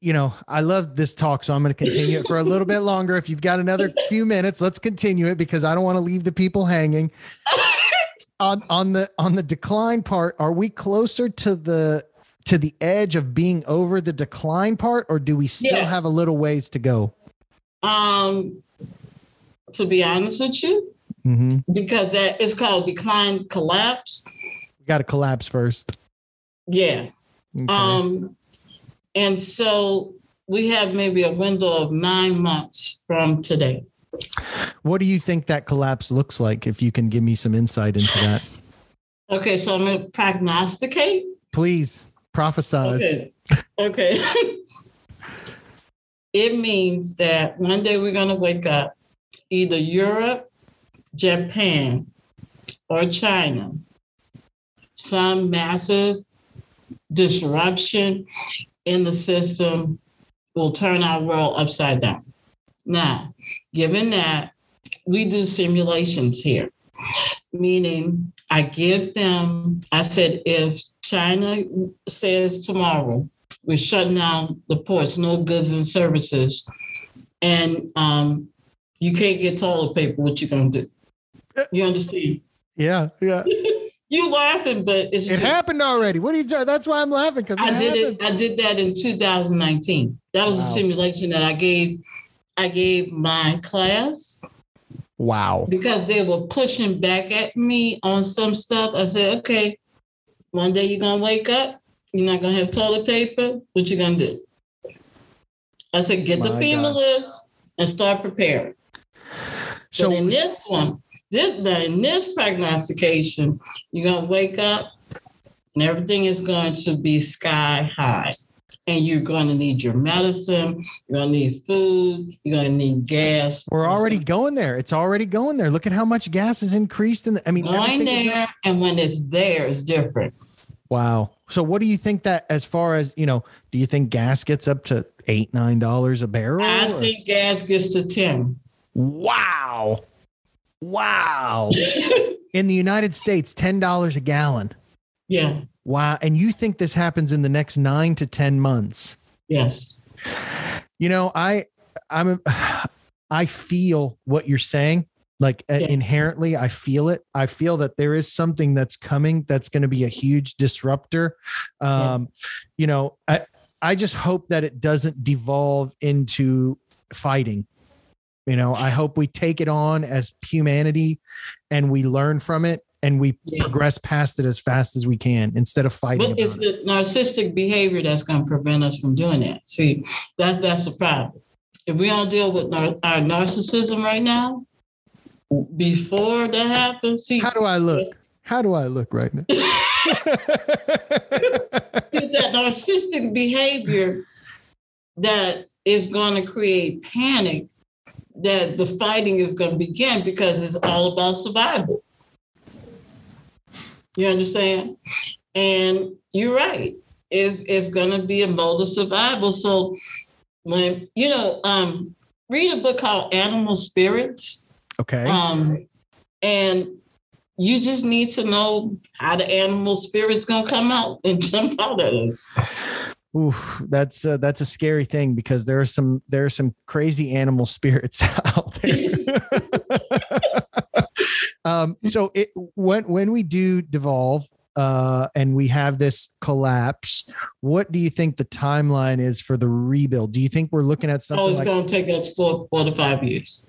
you know, I love this talk, so I'm going to continue it for a little bit longer. If you've got another few minutes, let's continue it because I don't want to leave the people hanging. on on the on the decline part, are we closer to the to the edge of being over the decline part, or do we still Yes. have a little ways to go? Um, to be honest with you, Mm-hmm. because that is called decline collapse. We got to collapse first. Yeah. Okay. Um, and so we have maybe a window of nine months from today. what do you think that collapse looks like? If you can give me some insight into that, Okay, so I'm going to prognosticate. please prophesize. Okay. Okay. it means that one day we're going to wake up, either Europe, Japan, or China. Some massive disruption in the system will turn our world upside down. Now, given that, we do simulations here, meaning I give them, I said, if China says tomorrow, we're shutting down the ports, no goods and services, and um, you can't get toilet paper, what you gonna do? You understand? Yeah, yeah. You laughing, but it's It happened already. What are you? T- that's why I'm laughing because I did it. I did that in 2019. That was Wow. a simulation that I gave. I gave my class Wow. because they were pushing back at me on some stuff. I said, okay, one day you're gonna wake up, you're not gonna have toilet paper. What you gonna do? I said, get the My FEMA God. list and start preparing. So but in this one, this in this prognostication, you're gonna wake up and everything is going to be sky high. And you're going to need your medicine, you're going to need food, you're going to need gas. we're already going there. It's already going there. Look at how much gas has increased. In the, I mean, going there. And when it's there, it's different. wow. So what do you think that as far as you know? Do you think gas gets up to eight nine dollars a barrel? I or- think gas gets to 10. Wow. Wow. In the United States, ten dollars a gallon. yeah, Wow. And you think this happens in the next nine to ten months? yes. you know i i'm i feel what you're saying like uh, Yeah. inherently i feel it i feel that there is something that's coming that's going to be a huge disruptor um you know i i just hope that it doesn't devolve into fighting you know i hope we take it on as humanity and we learn from it and we Yeah. progress past it as fast as we can instead of fighting But it's about it. the narcissistic behavior that's going to prevent us from doing that. See, that's that's the problem. If we don't deal with nar- our narcissism right now, before that happens, see, how do i look how do i look right now it's that narcissistic behavior that is going to create panic that the fighting is going to begin because it's all about survival. You understand? And you're right. It's, it's going to be a mode of survival. So when, you know, um, read a book called Animal Spirits. okay Um, and you just need to know how the animal spirit's gonna come out and jump out at us. Ooh, that's uh, that's a scary thing because there are some there are some crazy animal spirits out there. um, so it when when we do devolve uh, and we have this collapse, what do you think the timeline is for the rebuild? Do you think we're looking at something? Oh, it's like gonna take us four, four to five years.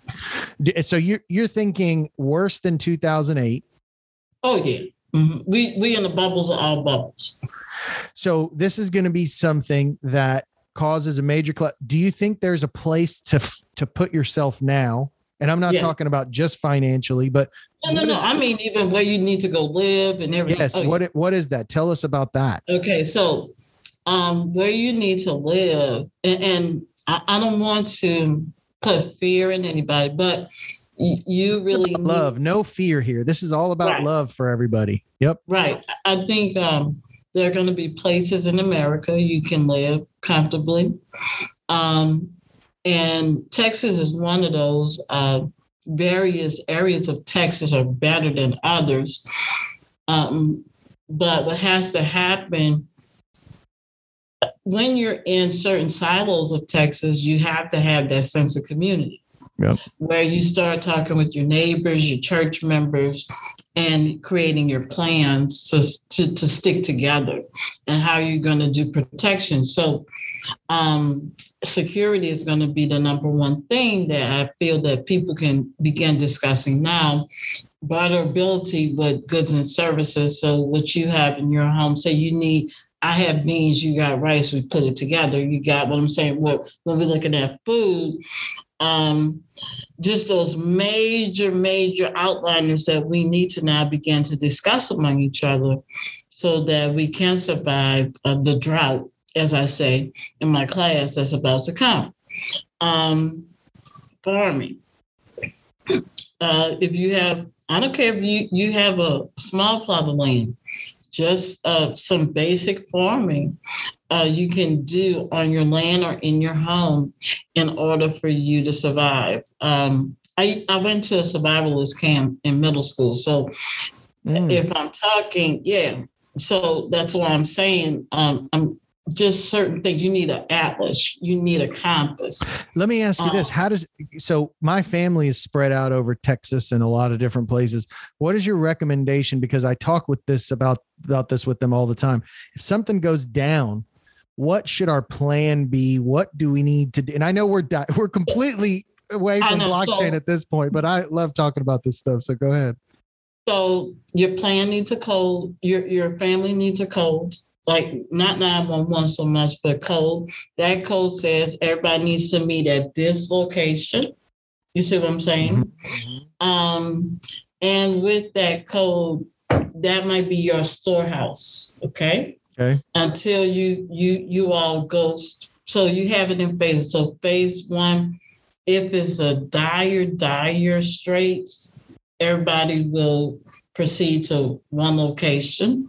so you're you're thinking worse than 2008? Oh yeah. Mhm. We we in the bubbles are all bubbles. So this is going to be something that causes a major collapse. Do you think there's a place to to put yourself now? And I'm not Yeah. talking about just financially, but No, no, no. I mean even where you need to go live and everything. yes, Oh, what what is that? Tell us about that. Okay, so um, where you need to live, and, and I, I don't want to put fear in anybody, but you really need- love, no fear here. This is all about Right. love for everybody. Yep. Right. I- I think um, there are going to be places in America you can live comfortably. Um, and Texas is one of those. Uh, various areas of Texas are better than others. Um, but what has to happen when you're in certain silos of Texas, you have to have that sense of community. Yep. Where you start talking with your neighbors, your church members, and creating your plans to, to, to stick together and how you're going to do protection. So, um, security is going to be the number one thing that I feel that people can begin discussing now. Barterability with goods and services. So, what you have in your home, say you need I have beans, you got rice, we put it together. You got what I'm saying? When, when we're looking at food, um, just those major, major outliners that we need to now begin to discuss among each other so that we can survive uh, the drought, as I say in my class that's about to come. Um, farming. Uh, if you have, I don't care if you, you have a small plot of land, just uh, some basic farming uh, you can do on your land or in your home in order for you to survive. Um, I, I went to a survivalist camp in middle school. So mm. if I'm talking, yeah. So that's why I'm saying um, I'm just certain things. You need an atlas. You need a compass. Let me ask you um, this: How does so? My family is spread out over Texas and a lot of different places. What is your recommendation? Because I talk with this about about this with them all the time. If something goes down, what should our plan be? What do we need to do? And I know we're di- we're completely away from know, blockchain so, at this point, but I love talking about this stuff. So go ahead. So your plan needs a code. Your your family needs a code like not 911 so much, but code. That code says everybody needs to meet at this location. You see what I'm saying? Mm-hmm. Um, and with that code, that might be your storehouse. Okay. Okay. Until you you you all go. So you have it in phases. So phase one, if it's a dire dire straits, everybody will proceed to one location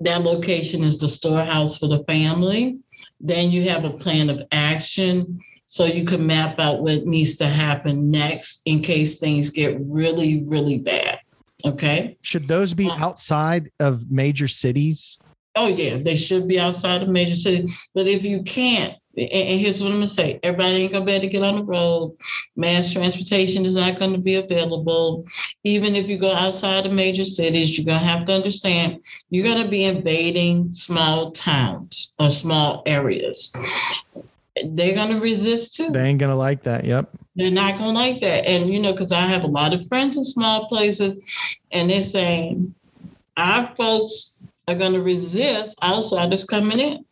that location is the storehouse for the family. Then you have a plan of action so you can map out what needs to happen next in case things get really, really bad. Okay. Should those be um, outside of major cities? Oh, yeah, they should be outside of major cities. But if you can't, and here's what I'm gonna say: everybody ain't gonna be able to get on the road. Mass transportation is not going to be available. Even if you go outside of major cities, you're gonna have to understand you're gonna be invading small towns or small areas. They're gonna resist too. They ain't gonna like that. Yep. They're not gonna like that. And you know, because I have a lot of friends in small places, and they're saying our folks are gonna resist outsiders coming in.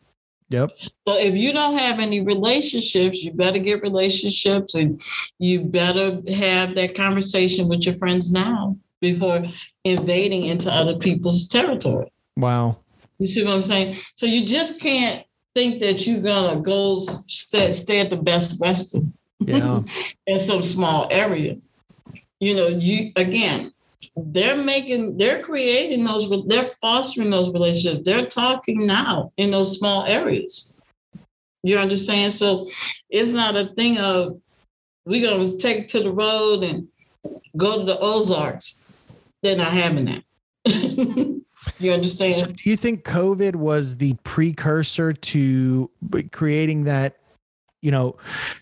Yep. So if you don't have any relationships, you better get relationships and you better have that conversation with your friends now before invading into other people's territory. Wow. You see what I'm saying? So you just can't think that you're gonna go stay, stay at the best Western yeah. in some small area. You know, you again, they're making they're creating those they're fostering those relationships. They're talking now in those small areas. You understand? So it's not a thing of we're going to take to the road and go to the ozarks. They're not having that. You understand? So do you think covid was the precursor to creating that you know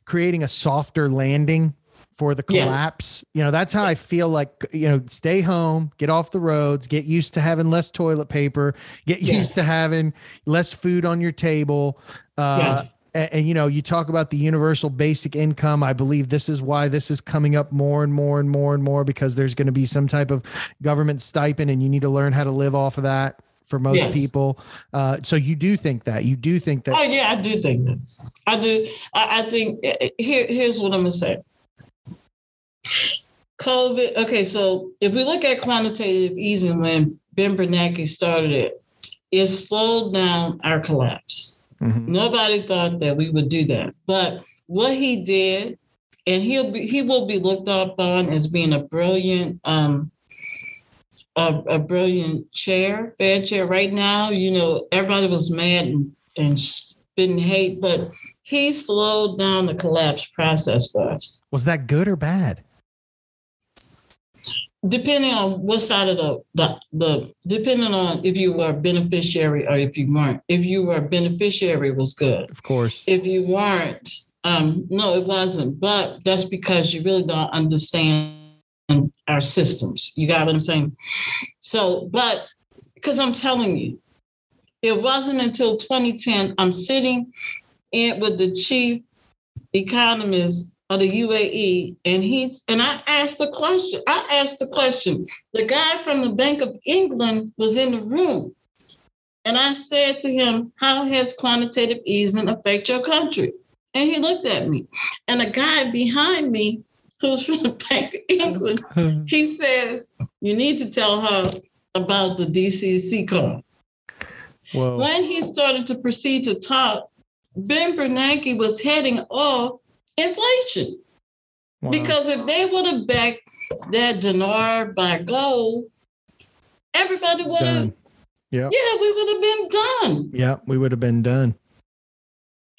creating a softer landing for the collapse. Yes. You know, that's how I feel like, you know, stay home, get off the roads, get used to having less toilet paper, get yes. used to having less food on your table. Uh, yes. and, and, you know, you talk about the universal basic income. I believe this is why this is coming up more and more and more and more because there's going to be some type of government stipend and you need to learn how to live off of that for most yes. people. Uh, so you do think that you do think that. Oh yeah, I do think that. I do. I, I think eh, eh, here. Here's what I'm gonna say. COVID. Okay, so if we look at quantitative easing when Ben Bernanke started it, it slowed down our collapse. Mm-hmm. Nobody thought that we would do that, but what he did, and he'll be he will be looked upon as being a brilliant um, a, a brilliant chair, Fed chair. Right now, you know, everybody was mad and, and spitting hate, but he slowed down the collapse process for us. Was that good or bad? Depending on what side of the, the the depending on if you were a beneficiary or if you weren't. If you were a beneficiary, it was good. Of course. If you weren't, um, no, it wasn't. But that's because you really don't understand our systems. You got what I'm saying? So, but because I'm telling you, it wasn't until 2010 I'm sitting in with the chief economist of the UAE, and he's and I asked the question. I asked the question. The guy from the Bank of England was in the room, and I said to him, "How has quantitative easing affect your country?" And he looked at me, and a guy behind me, who's from the Bank of England, he says, "You need to tell her about the DCC card." Whoa. When he started to proceed to talk, Ben Bernanke was heading off inflation. Wow. Because if they would have backed that dinar by gold, everybody would have. Yeah. Yeah, we would have been done. Yeah, we would have been done.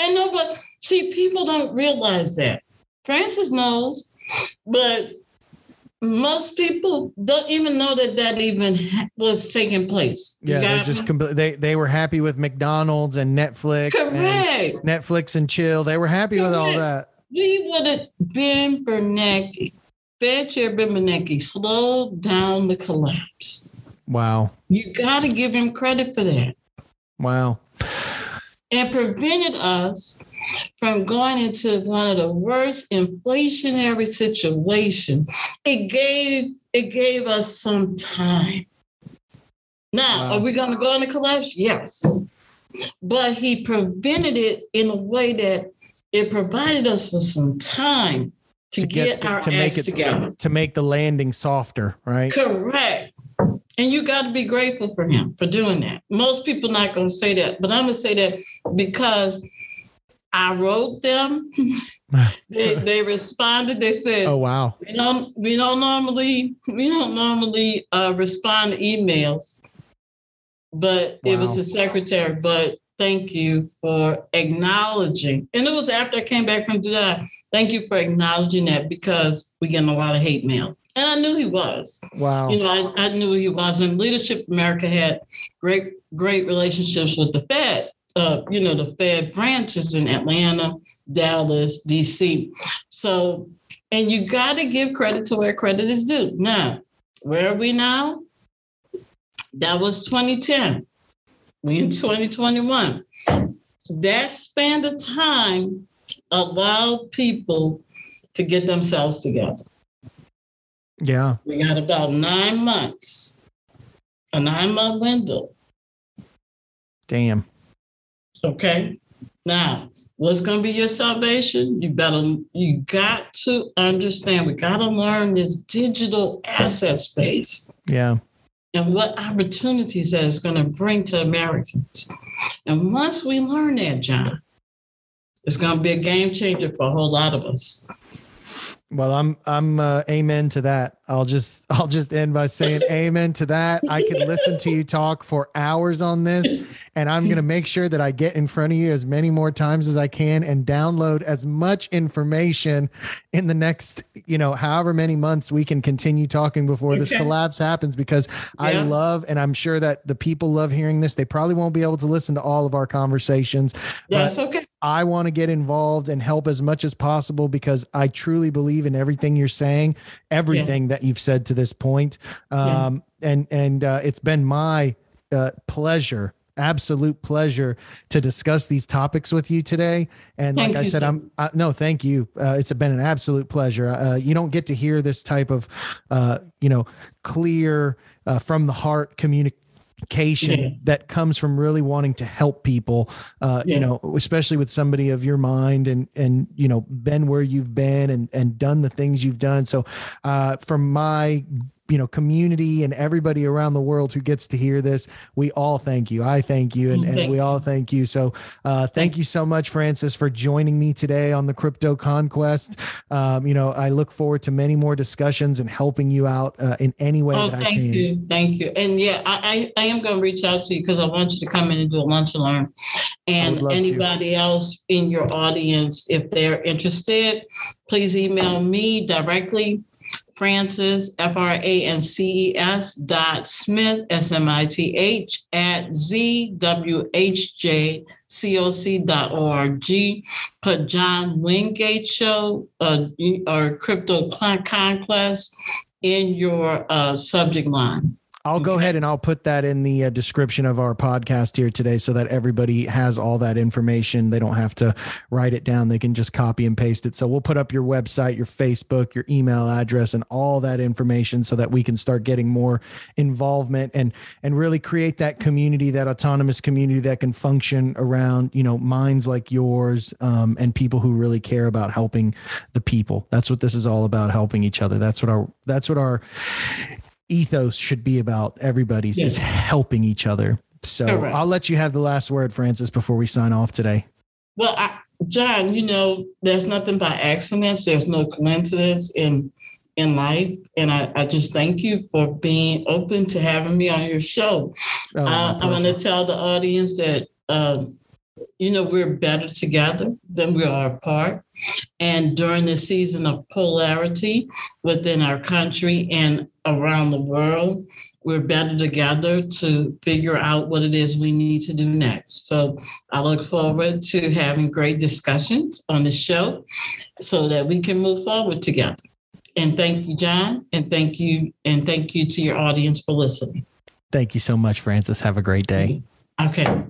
And no, but see, people don't realize that. Frances knows, but most people don't even know that that even was taking place. yeah, they're just compl- they they were happy with McDonald's and Netflix. Correct. And Netflix and chill. They were happy Correct. with all that. We would have been Bernanke, Fed Chair Bernanke slowed down the collapse. Wow. You got to give him credit for that. Wow. And prevented us from going into one of the worst inflationary situations. It gave it gave us some time. Now, wow. are we going to go into collapse? Yes. But he prevented it in a way that it provided us with some time to, to get, get, our to make it together. To make the landing softer, right? Correct. And you got to be grateful for him for doing that. Most people not going to say that, but I'm going to say that because I wrote them. they, they responded. They said, "Oh wow, we don't we don't normally we don't normally uh, respond to emails, but wow. it was the secretary. But thank you for acknowledging. And it was after I came back from Dubai. Thank you for acknowledging that because we're getting a lot of hate mail." And I knew he was. Wow. You know, I, I knew he was. And Leadership America had great, great relationships with the Fed uh, you know, the Fed branches in Atlanta, Dallas, DC. So, and you got to give credit to where credit is due. Now, where are we now? That was 2010. We in 2021. That span of time allowed people to get themselves together. Yeah. We got about nine months, a nine month window. Damn. Okay. Now, what's going to be your salvation? You better, you got to understand, we got to learn this digital asset space. Yeah. And what opportunities that is going to bring to Americans. And once we learn that, John, it's going to be a game changer for a whole lot of us. Well, I'm I'm uh, amen to that. I'll just I'll just end by saying amen to that. I could listen to you talk for hours on this, and I'm going to make sure that I get in front of you as many more times as I can and download as much information in the next, you know, however many months we can continue talking before okay. this collapse happens because yeah. I love and I'm sure that the people love hearing this. They probably won't be able to listen to all of our conversations. That's okay. I want to get involved and help as much as possible because I truly believe in everything you're saying, everything yeah. that you've said to this point. Um, yeah. and, and, uh, it's been my, uh, pleasure absolute pleasure to discuss these topics with you today. And like I said, I'm uh, no, thank you. Uh, it's been an absolute pleasure. Uh, you don't get to hear this type of, uh, you know, clear uh, from the heart communication yeah. that comes from really wanting to help people uh, yeah. you know especially with somebody of your mind and and you know been where you've been and and done the things you've done so uh, from my you know community and everybody around the world who gets to hear this we all thank you. I thank you and, and we all thank you. So uh, thank you so much frances for joining me today on the crypto conquest. Um, you know i look forward to many more discussions and helping you out uh, in any way oh, that thank i can. you. Thank you. And yeah i i, I am going to reach out to you because i want you to come in and do a lunch and learn. And anybody to. else in your audience if they're interested please email me directly Frances, F R A N C E S dot Smith, S M I T H, at Z W H J C O C dot O R G. Put John Wingate Show uh, or Crypto Conquest in your uh, subject line. I'll go ahead and I'll put that in the uh, description of our podcast here today so that everybody has all that information. They don't have to write it down. They can just copy and paste it. So we'll put up your website, your Facebook, your email address and all that information so that we can start getting more involvement and and really create that community, that autonomous community that can function around, you know, minds like yours um, and people who really care about helping the people. That's what this is all about, helping each other. That's what our that's what our ethos should be about everybody's yes. is helping each other. So Correct. I'll let you have the last word, Frances, before we sign off today. Well, I, John, you know, there's nothing by accidents. There's no coincidence in in life, and I, I just thank you for being open to having me on your show. Oh, uh, I want to tell the audience that um, you know, we're better together than we are apart. And during the season of polarity within our country and around the world, we're better together to figure out what it is we need to do next. So I look forward to having great discussions on the show so that we can move forward together. And thank you, John, and thank you, and thank you to your audience for listening. Thank you so much, Frances. Have a great day. Okay.